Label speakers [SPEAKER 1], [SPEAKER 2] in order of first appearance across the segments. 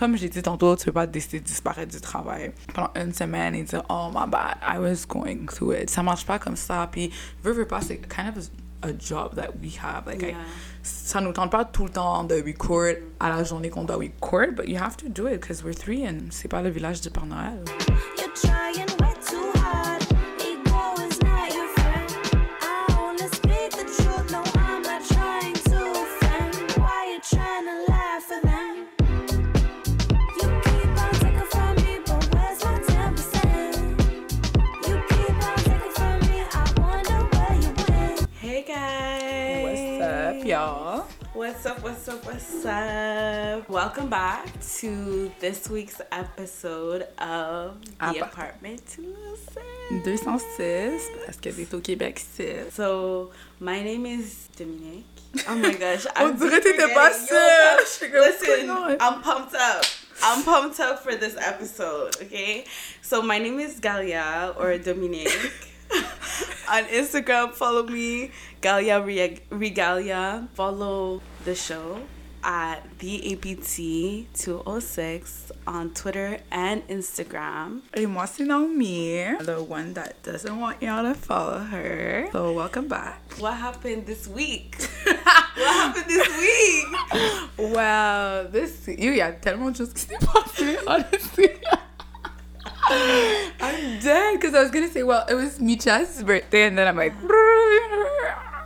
[SPEAKER 1] comme j'ai dit tantôt, tu peux pas décider de disparaître du travail pendant une semaine et dire, oh my bad, I was going through it. Ça marche pas comme ça. Puis, veux, veux pas, c'est kind of a job that we have. Like, I,
[SPEAKER 2] Yeah.
[SPEAKER 1] ça nous tente pas tout le temps de record à la journée qu'on doit record, but you have to do it because we're three and c'est pas le village du Père Noël.
[SPEAKER 3] You're
[SPEAKER 1] What's up,
[SPEAKER 2] what's up, what's up? Welcome back to this week's episode of The
[SPEAKER 1] Appa-
[SPEAKER 2] Apartment 206.
[SPEAKER 1] 206, parce que t'es au Québec 6.
[SPEAKER 2] So, my name is Dominique. Oh my gosh.
[SPEAKER 1] On
[SPEAKER 2] I'm
[SPEAKER 1] dirait t'étais pas seule. Je suis comme,
[SPEAKER 2] Listen. I'm pumped up. I'm pumped up for this episode, okay? So my name is Galia or Dominique. On Instagram, follow me, Galia Re- Regalia. Follow the show at the APT 206 on Twitter and Instagram.
[SPEAKER 1] Et moi, c'est Naomi, the one that doesn't want y'all to follow her. So, welcome back.
[SPEAKER 2] What happened this week? what happened this week?
[SPEAKER 1] Well, this il y a tellement de choses qui s'est passé, honestly. I'm dead because I was gonna say, well, it was Micha's birthday, and then I'm like,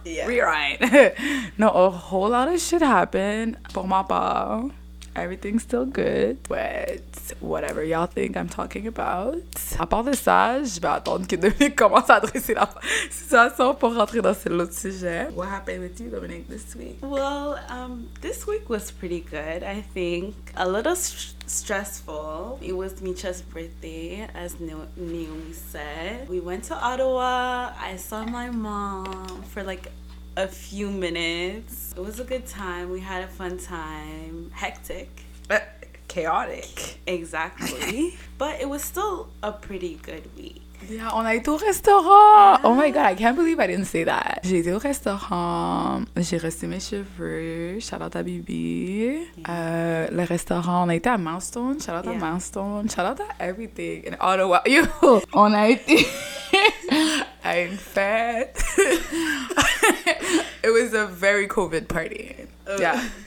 [SPEAKER 2] Yeah.
[SPEAKER 1] rewrite. no, a whole lot of shit happened. Pour ma part, everything's still good, but whatever y'all think I'm talking about. À part de ça, je vais attendre que Dominique commence à adresser la situation pour rentrer dans l'autre sujet. What happened with you, Dominique, this week?
[SPEAKER 2] Well, um, this week was pretty good. I think a little s- stressful. It was Micha's birthday, as Na- Naomi said. We went to Ottawa. I saw my mom for like a few minutes. It was a good time. We had a fun time. Hectic.
[SPEAKER 1] Uh, chaotic.
[SPEAKER 2] Exactly. but it was still a pretty good week.
[SPEAKER 1] Yeah, on a été au restaurant. Oh my god, I can't believe I didn't say that. J'ai été au restaurant, j'ai reçu mes cheveux, shout out à Bibi. Euh, le restaurant, on a été à Milestone, shout out à
[SPEAKER 2] Yeah.
[SPEAKER 1] Milestone, shout out à everything in Ottawa. Yo, on a été à une fête. A very COVID party. Uh. Yeah.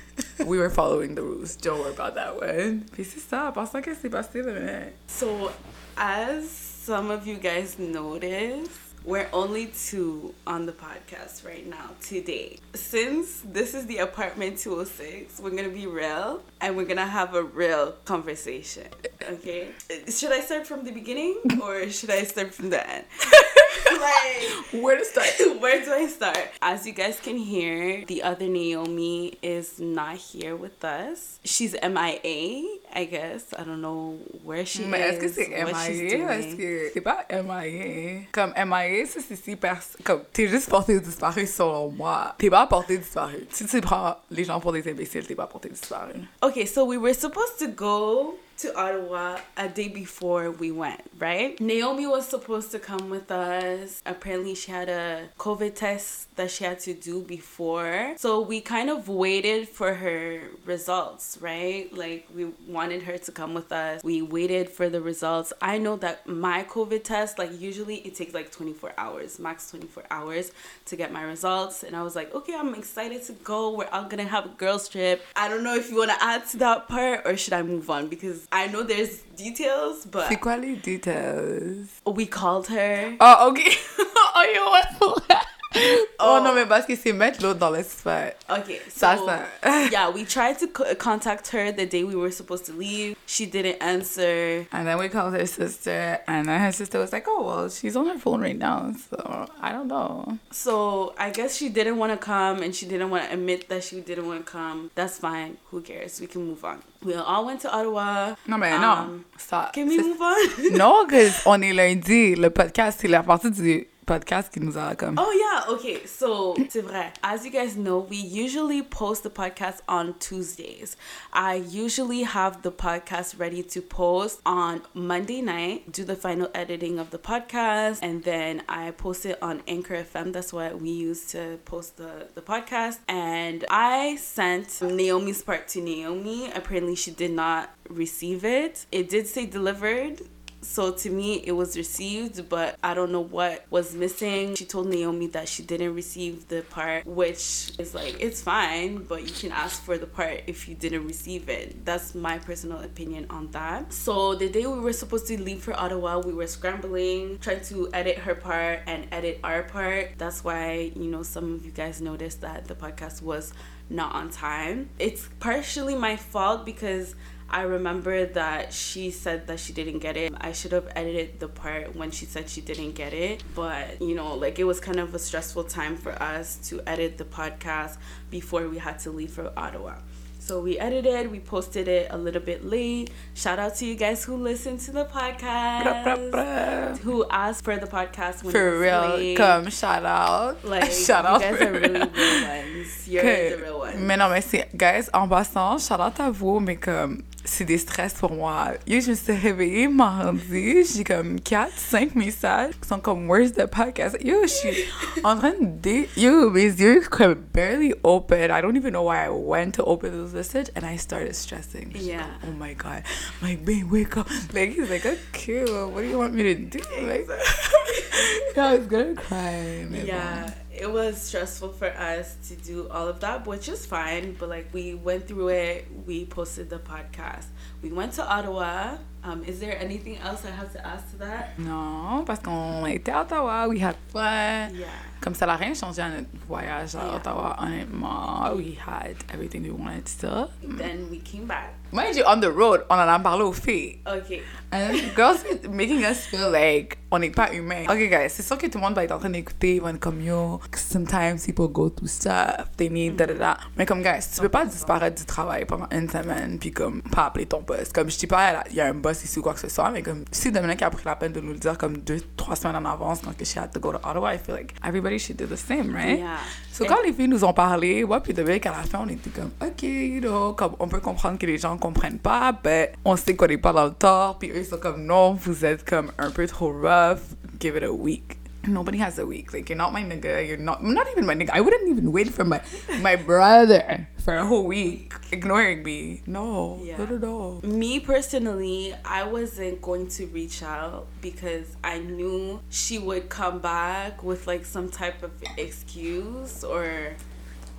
[SPEAKER 1] We were following the rules. Don't worry about that one. C'est ça, parce que c'est passé le
[SPEAKER 2] So, as some of you guys noticed, we're only two on the podcast right now today. Since this is the apartment 206, we're gonna be real and we're gonna have a real conversation. Okay? Should I start from the beginning or should I start from the end? like,
[SPEAKER 1] Where to start?
[SPEAKER 2] where do I start? As you guys can hear, the other Naomi is not here with us. She's MIA, I guess. I don't know where she
[SPEAKER 1] Mais est-ce que
[SPEAKER 2] is.
[SPEAKER 1] c'est MIA est-ce que c'est pas MIA? Comme MIA, c'est si pers- Comme t'es juste porté disparu selon moi. T'es pas porté disparu. Si tu prends les gens pour des imbéciles, t'es pas porté disparu.
[SPEAKER 2] Okay, so we were supposed to go to Ottawa a day before we went, right? Naomi was supposed to come with us. Apparently, she had a COVID test that she had to do before. So we kind of waited for her results, right? Like, we wanted her to come with us. We waited for the results. I know that my COVID test, like, usually it takes like 24 hours, max 24 hours to get my results. And I was like, okay, I'm excited to go. We're all gonna have a girls' trip. I don't know if you wanna add to that part or should I move on? Because I know there's details, but
[SPEAKER 1] C'est details?
[SPEAKER 2] we called her.
[SPEAKER 1] Oh, ok. oh, yo, ouais, pour vrai. Oh non, mais parce que c'est mettre l'autre dans l'espace.
[SPEAKER 2] Okay, so yeah, we tried to co- contact her the day we were supposed to leave. She didn't answer.
[SPEAKER 1] And then we called her sister, and then her sister was like, oh, well, she's on her phone right now, so I don't know.
[SPEAKER 2] So I guess she didn't want to come and she didn't want to admit that she didn't want to come. That's fine. Who cares? We can move on. We all went to Ottawa.
[SPEAKER 1] Non, mais
[SPEAKER 2] Um,
[SPEAKER 1] non. Stop.
[SPEAKER 2] Can we move on?
[SPEAKER 1] Non, because on est lundi. Le podcast, c'est la partie du podcast qui nous a comme.
[SPEAKER 2] Oh yeah, okay. So c'est vrai. As you guys know, we usually post the podcast on Tuesdays. I usually have the podcast ready to post on Monday night, do the final editing of the podcast, and then I post it on Anchor FM. That's what we use to post the, the podcast. And I sent Naomi's part to Naomi. Apparently she did not receive it. It did say delivered. So to me, it was received, but I don't know what was missing. She told Naomi that she didn't receive the part, which is like, it's fine, but you can ask for the part if you didn't receive it. That's my personal opinion on that. So the day we were supposed to leave for Ottawa, we were scrambling, trying to edit her part and edit our part. That's why, you know, some of you guys noticed that the podcast was not on time. It's partially my fault because I remember that she said that she didn't get it. I should have edited the part when she said she didn't get it. But, you know, like it was kind of a stressful time for us to edit the podcast before we had to leave for Ottawa. So we edited, we posted it a little bit late. Shout out to you guys who listened to the podcast, who asked for the podcast when
[SPEAKER 1] For real,
[SPEAKER 2] late.
[SPEAKER 1] comme shout out.
[SPEAKER 2] Like,
[SPEAKER 1] shout
[SPEAKER 2] you
[SPEAKER 1] out.
[SPEAKER 2] guys are really
[SPEAKER 1] real.
[SPEAKER 2] real ones. You're the real ones.
[SPEAKER 1] Mais non, mais c'est. Guys, en passant, shout out à vous, mais comme. C'est des stress pour moi. Yo, je me suis réveillée mardi, j'ai comme 4, 5 messages qui sont comme Where's the podcast? Yo, je suis en train de. Yo, mes yeux could barely open. I don't even know why I went to open those messages and I started stressing.
[SPEAKER 2] Yeah.
[SPEAKER 1] like, oh my god. My babe, wake up. Like, he's like, okay, well, what do you want me to do? Like, I was gonna cry. mais
[SPEAKER 2] Yeah, it was stressful for us to do all of that, which is fine. But like we went through it, we posted the podcast. We went to Ottawa. Um, is there anything else I have to ask to that?
[SPEAKER 1] Non, parce qu'on était à Ottawa, we had fun.
[SPEAKER 2] Yeah.
[SPEAKER 1] Comme ça n'a rien changé à notre voyage à
[SPEAKER 2] Yeah.
[SPEAKER 1] Ottawa, honnêtement. We had everything we wanted still.
[SPEAKER 2] Then we came back.
[SPEAKER 1] Mind you, on the road, on en a parlé aux filles.
[SPEAKER 2] Okay.
[SPEAKER 1] And girls making us feel like on n'est pas humain. Ok, guys, c'est sûr que tout le monde va être en train d'écouter, ils vont être comme yo. Sometimes people go through stuff, they need da da da. Mais comme, guys, tu peux pas disparaître du travail pendant une semaine, puis comme, pas appeler ton boss. Comme, je dis pas, il y a un boss ici ou quoi que ce soit, mais comme, si Dominique a pris la peine de nous le dire comme deux, trois semaines en avance quand que she had to go to Ottawa, I feel like everybody should do the same, right?
[SPEAKER 2] Yeah.
[SPEAKER 1] So, quand les filles nous ont parlé, ouais, puis Dominique, à la fin, on était comme, OK, you know, comme, on peut comprendre que les gens comprennent pas, mais on sait qu'on n'est pas dans le tort, puis eux, ils sont comme, non, vous êtes comme un peu trop rough, give it a week. Nobody has a week. Like, you're not my nigga, you're not, not even my nigga. I wouldn't even wait for my, my brother for a whole week ignoring me. No,
[SPEAKER 2] Yeah.
[SPEAKER 1] not at all.
[SPEAKER 2] Me personally, I wasn't going to reach out because I knew she would come back with like some type of excuse or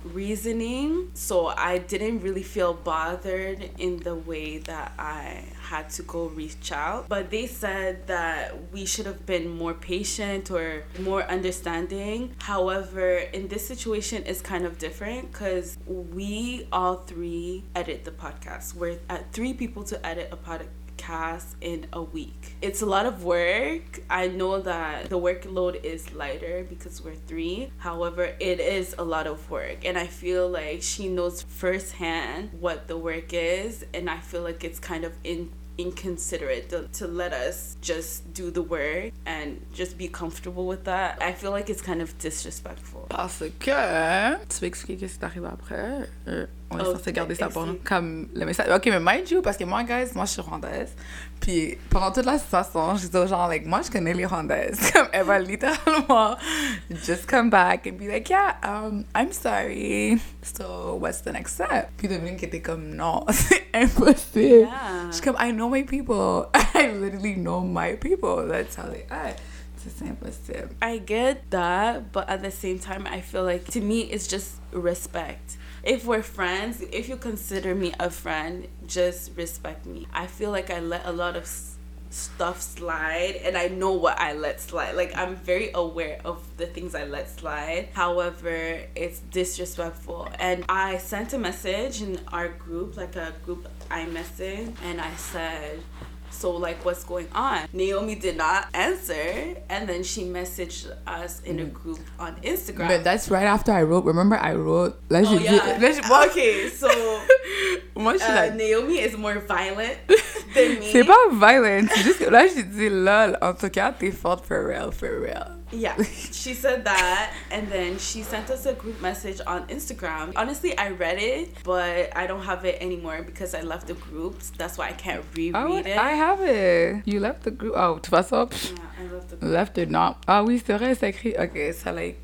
[SPEAKER 2] reasoning. So I didn't really feel bothered in the way that I had to go reach out. But they said that we should have been more patient or more understanding. However, in this situation, it's kind of different because we all three edit the podcast. We're at three people to edit a podcast podcast in a week. It's a lot of work. I know that the workload is lighter because we're three. However, it is a lot of work. And I feel like she knows firsthand what the work is. And I feel like it's kind of in inconsiderate to, to let us just do the work and just be comfortable with that. I feel like it's kind of disrespectful.
[SPEAKER 1] Parce que. Tu veux expliquer qu'est-ce qui t'arrive après? Euh, on est
[SPEAKER 2] Oh,
[SPEAKER 1] censé garder ça pour nous. Comme le message. Ok, mais mind you, parce que moi, guys, moi, je suis rwandaise. Puis pendant toute la situation, je disais aux gens, like, moi, je connais les rwandaises. Comme elle va littéralement just come back and be like, yeah, um, I'm sorry. So, what's the next step? Puis Dominique était comme, non, c'est impossible.
[SPEAKER 2] Yeah.
[SPEAKER 1] Je suis comme, I know my people. I literally know my people. That's how they are. It's act. C'est impossible.
[SPEAKER 2] I get that, but at the same time, I feel like to me, it's just respect. If we're friends, if you consider me a friend, just respect me. I feel like I let a lot of stuff slide and I know what I let slide. Like, I'm very aware of the things I let slide. However, it's disrespectful. And I sent a message in our group, like a group iMessage, and I said, so like what's going on naomi did not answer and then she messaged us in a group on instagram
[SPEAKER 1] But that's right after I wrote. Remember, I wrote. Let's
[SPEAKER 2] oh yeah
[SPEAKER 1] let's,
[SPEAKER 2] okay so
[SPEAKER 1] je
[SPEAKER 2] Uh,
[SPEAKER 1] la...
[SPEAKER 2] Naomi is more violent than me.
[SPEAKER 1] C'est pas violent. C'est juste que là, j'ai dit lol. En tout cas, t'es forte for real, for real.
[SPEAKER 2] Yeah, she said that, and then she sent us a group message on Instagram. Honestly, I read it, but I don't have it anymore because I left the group. That's why I can't reread
[SPEAKER 1] ouais,
[SPEAKER 2] it.
[SPEAKER 1] I have it. You left the group. Oh, de toute façon,
[SPEAKER 2] yeah, I left the group.
[SPEAKER 1] left it not. Ah oui, c'est vrai, c'est écrit. Ok, ça l'a écrit.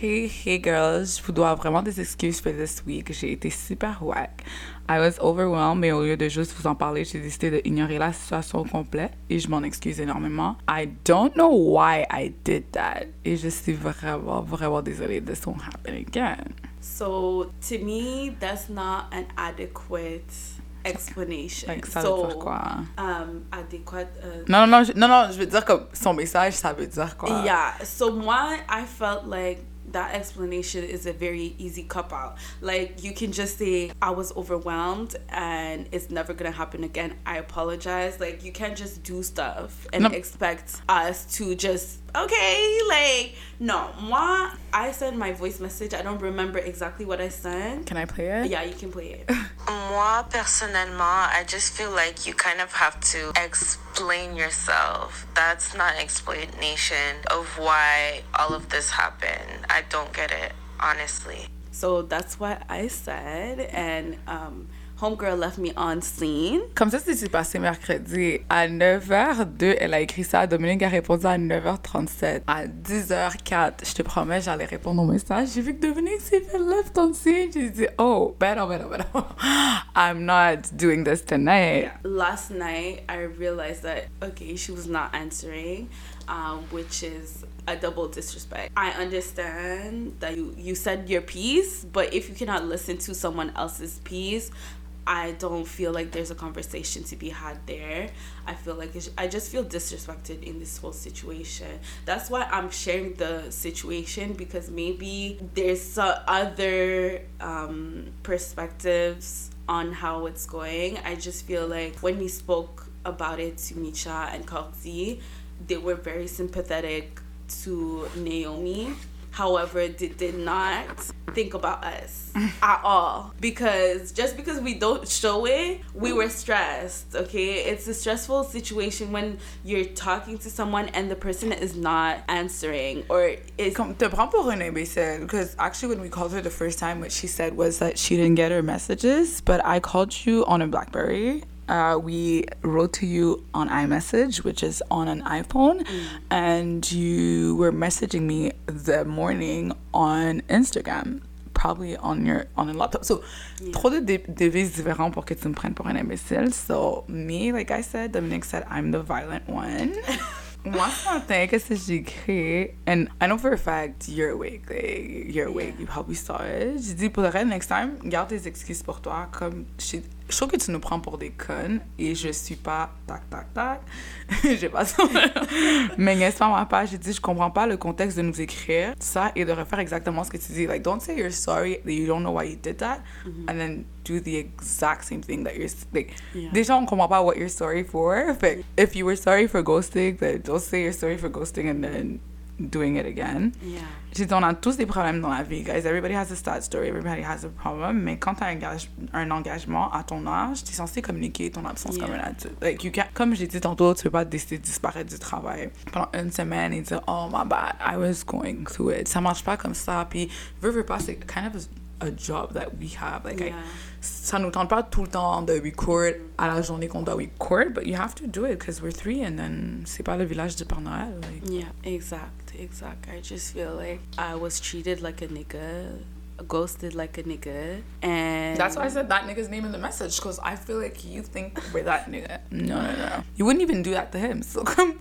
[SPEAKER 1] Hey girls, je vous dois vraiment des excuses for this week. J'ai été super whack. I was overwhelmed, mais au lieu de juste vous en parler, j'ai décidé d'ignorer la situation au complet et je m'en excuse énormément. I don't know why I did that. Et je suis vraiment, vraiment désolée. This won't happen again.
[SPEAKER 2] So to me, that's not an adequate explanation.
[SPEAKER 1] Like, ça
[SPEAKER 2] so,
[SPEAKER 1] veut dire quoi?
[SPEAKER 2] Um, adequate. Uh,
[SPEAKER 1] Non, non, non, je, non, non, je veux dire comme son message, ça veut dire quoi?
[SPEAKER 2] Yeah. So moi, I felt like that explanation is a very easy cop out. Like you can just say I was overwhelmed and it's never gonna happen again. I apologize. Like you can't just do stuff and
[SPEAKER 1] No.
[SPEAKER 2] expect us to just okay. Like no, moi, I sent my voice message. I don't remember exactly what I sent.
[SPEAKER 1] Can I play it?
[SPEAKER 2] Yeah, you can play it.
[SPEAKER 4] Moi, personnellement, I just feel like you kind of have to explain yourself. That's not explanation of why all of this happened. I don't get it, honestly.
[SPEAKER 2] so that's what I said, and um, homegirl left me on scene.
[SPEAKER 1] Comme ça, c'est passé mercredi. À 9h02, elle a écrit ça. Dominique a répondu à 9h37. À 10h04, je te promets, j'allais répondre au message. J'ai vu que Dominique s'est fait left on scene. J'ai dit, oh, ben non, ben non, ben non. I'm not doing this tonight.
[SPEAKER 2] last night I realized that okay she was not answering um, which is a double disrespect I understand that you you said your piece but if you cannot listen to someone else's piece I don't feel like there's a conversation to be had there. I feel like I just feel disrespected in this whole situation. That's why I'm sharing the situation because maybe there's other um, perspectives on how it's going. I just feel like when we spoke about it to Micha and Kokzi, they were very sympathetic to Naomi. However, they did not think about us at all because just because we don't show it, we were stressed. Okay, it's a stressful situation when you're talking to someone and the person is not answering or is
[SPEAKER 1] Comme, te prends pour une imbécile. Because actually, when we called her the first time, what she said was that she didn't get her messages. But I called you on a Blackberry. Uh, we wrote to you on iMessage, which is on an iPhone, and you were messaging me the morning on Instagram, probably on your on a laptop. So, trop de devises différents pour que tu me prennes pour un imbécile. So, me, like I said, Dominique said I'm the violent one. Moi, ce matin, qu'est-ce que j'ai écrit? And I know for a fact you're awake. Like, you're awake. You probably saw it. J'ai dit, pour le reste, next time, garde tes excuses pour toi. Comme, je je trouve que tu nous prends pour des connes et je suis pas tac, tac, tac. j'ai pas ça. Mais n'est-ce pas ma page? J'ai dit, je comprends pas le contexte de nous écrire ça et de refaire exactement ce que tu dis. Like, don't say you're sorry that you don't know why you did that and then do the exact same thing that you're, like,
[SPEAKER 2] Yeah.
[SPEAKER 1] déjà, on comprend pas what you're sorry for. But if you were sorry for ghosting, then don't say you're sorry for ghosting and then doing it again.
[SPEAKER 2] yeah.
[SPEAKER 1] J'ai dit, on a tous des problèmes dans la vie, guys. Everybody has a sad story, everybody has a problem. Mais quand t'as un, engage- un engagement à ton âge, t'es censé communiquer ton absence
[SPEAKER 2] Yeah.
[SPEAKER 1] comme un adulte. Like, you can't, comme j'ai dit tantôt, tu peux pas décider de disparaître du travail pendant une semaine et dire, oh my bad, I was going through it. Ça marche pas comme ça. Puis, veux, veux pas, c'est kind of a job that we have. Like, I-
[SPEAKER 2] Yeah.
[SPEAKER 1] Ça nous tente pas tout le temps de record à la journée qu'on doit record, but you have to do it because we're three and then c'est pas le village du Père Noël. Like.
[SPEAKER 2] Yeah, exact, exact. I just feel like I was treated like a nigga, ghosted like a nigga, and
[SPEAKER 1] That's why I said that nigga's name in the message because I feel like you think we're that nigga. No, no, no. You wouldn't even do that to him. So come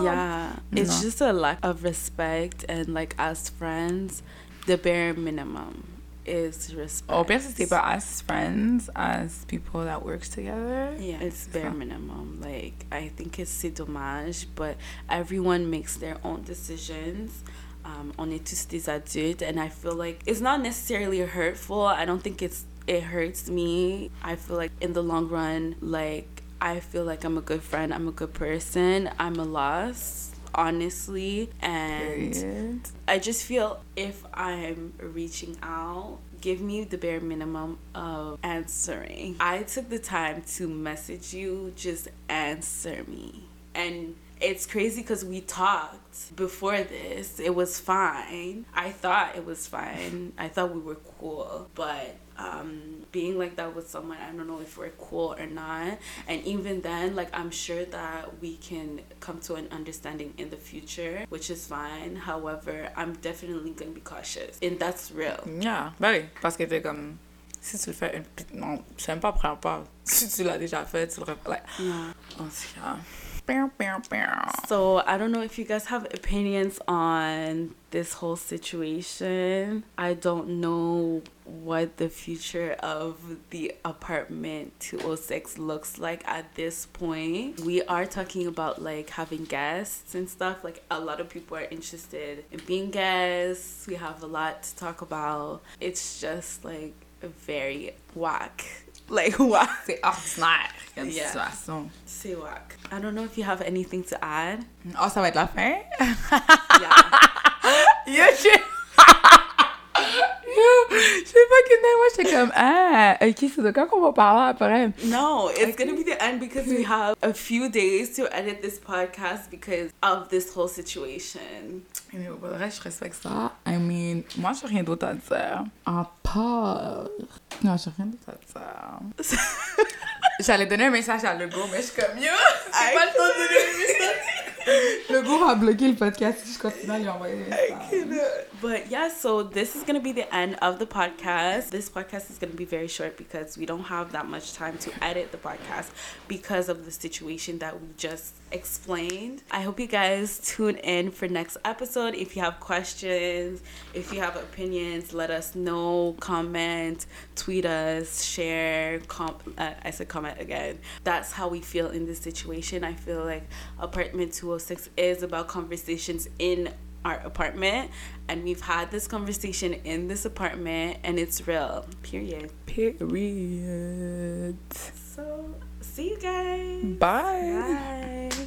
[SPEAKER 2] yeah, it's
[SPEAKER 1] No.
[SPEAKER 2] just a lack of respect, and like as friends, the bare minimum is respect.
[SPEAKER 1] Oh, c'est pas as friends, as people that works together.
[SPEAKER 2] Yeah, it's bare
[SPEAKER 1] So-
[SPEAKER 2] minimum. Like I think it's c'est dommage, but everyone makes their own decisions. Um, on est tous des adultes, and I feel like it's not necessarily hurtful. I don't think it's it hurts me. I feel like in the long run, like I feel like I'm a good friend. I'm a good person. I'm a loss, honestly, and.
[SPEAKER 1] Period.
[SPEAKER 2] I just feel if I'm reaching out, give me the bare minimum of answering. I took the time to message you, just answer me. And it's crazy because we talked before this. It was fine. I thought it was fine. I thought we were cool. But um, being like that with someone, I don't know if we're cool or not. And even then, like, I'm sure that we can come to an understanding in the future, which is fine. However, I'm definitely going to be cautious. And that's real.
[SPEAKER 1] Yeah, bah oui, parce que t'es comme. Si tu le fais une. pit- Non, c'est même pas première pas. Si tu l'as déjà fait, tu le refais. Like,
[SPEAKER 2] Yeah.
[SPEAKER 1] en tout
[SPEAKER 2] So I don't know if you guys have opinions on this whole situation. I don't know what the future of the apartment 206 looks like at this point. We are talking about like having guests and stuff. Like a lot of people are interested in being guests. We have a lot to talk about. It's just like very whack. Like whack.
[SPEAKER 1] C'est ordinaire comme
[SPEAKER 2] Yeah.
[SPEAKER 1] situation.
[SPEAKER 2] Say whack. I don't know if you have anything to add.
[SPEAKER 1] Oh, ça va être la fin?
[SPEAKER 2] Yeah.
[SPEAKER 1] Yo, je... Je sais pas que moi, j'étais comme, ah, ok, c'est de quand qu'on va parler après?
[SPEAKER 2] No, it's gonna be the end because we have a few days to edit this podcast because of this whole situation.
[SPEAKER 1] Mais pour le reste, je respecte ça. I mean, moi, j'ai rien d'autre à dire. À part... Non, j'ai rien d'autre à dire. J'allais donner un message à Lego, mais je suis comme, yo, c'est pas le temps de message. Lego va bloquer le podcast je continue à lui envoyer.
[SPEAKER 2] But yeah, so this is gonna be the end of the podcast. This podcast is gonna be very short because we don't have that much time to edit the podcast because of the situation that we just explained. I hope you guys tune in for next episode. If you have questions, if you have opinions, let us know. Comment, tweet us, share. Comp- uh, I said comment again. That's how we feel in this situation. I feel like apartment 206 is about conversations in our apartment. And we've had this conversation in this apartment and it's real. Period.
[SPEAKER 1] Period.
[SPEAKER 2] so see you guys.
[SPEAKER 1] Bye.
[SPEAKER 2] bye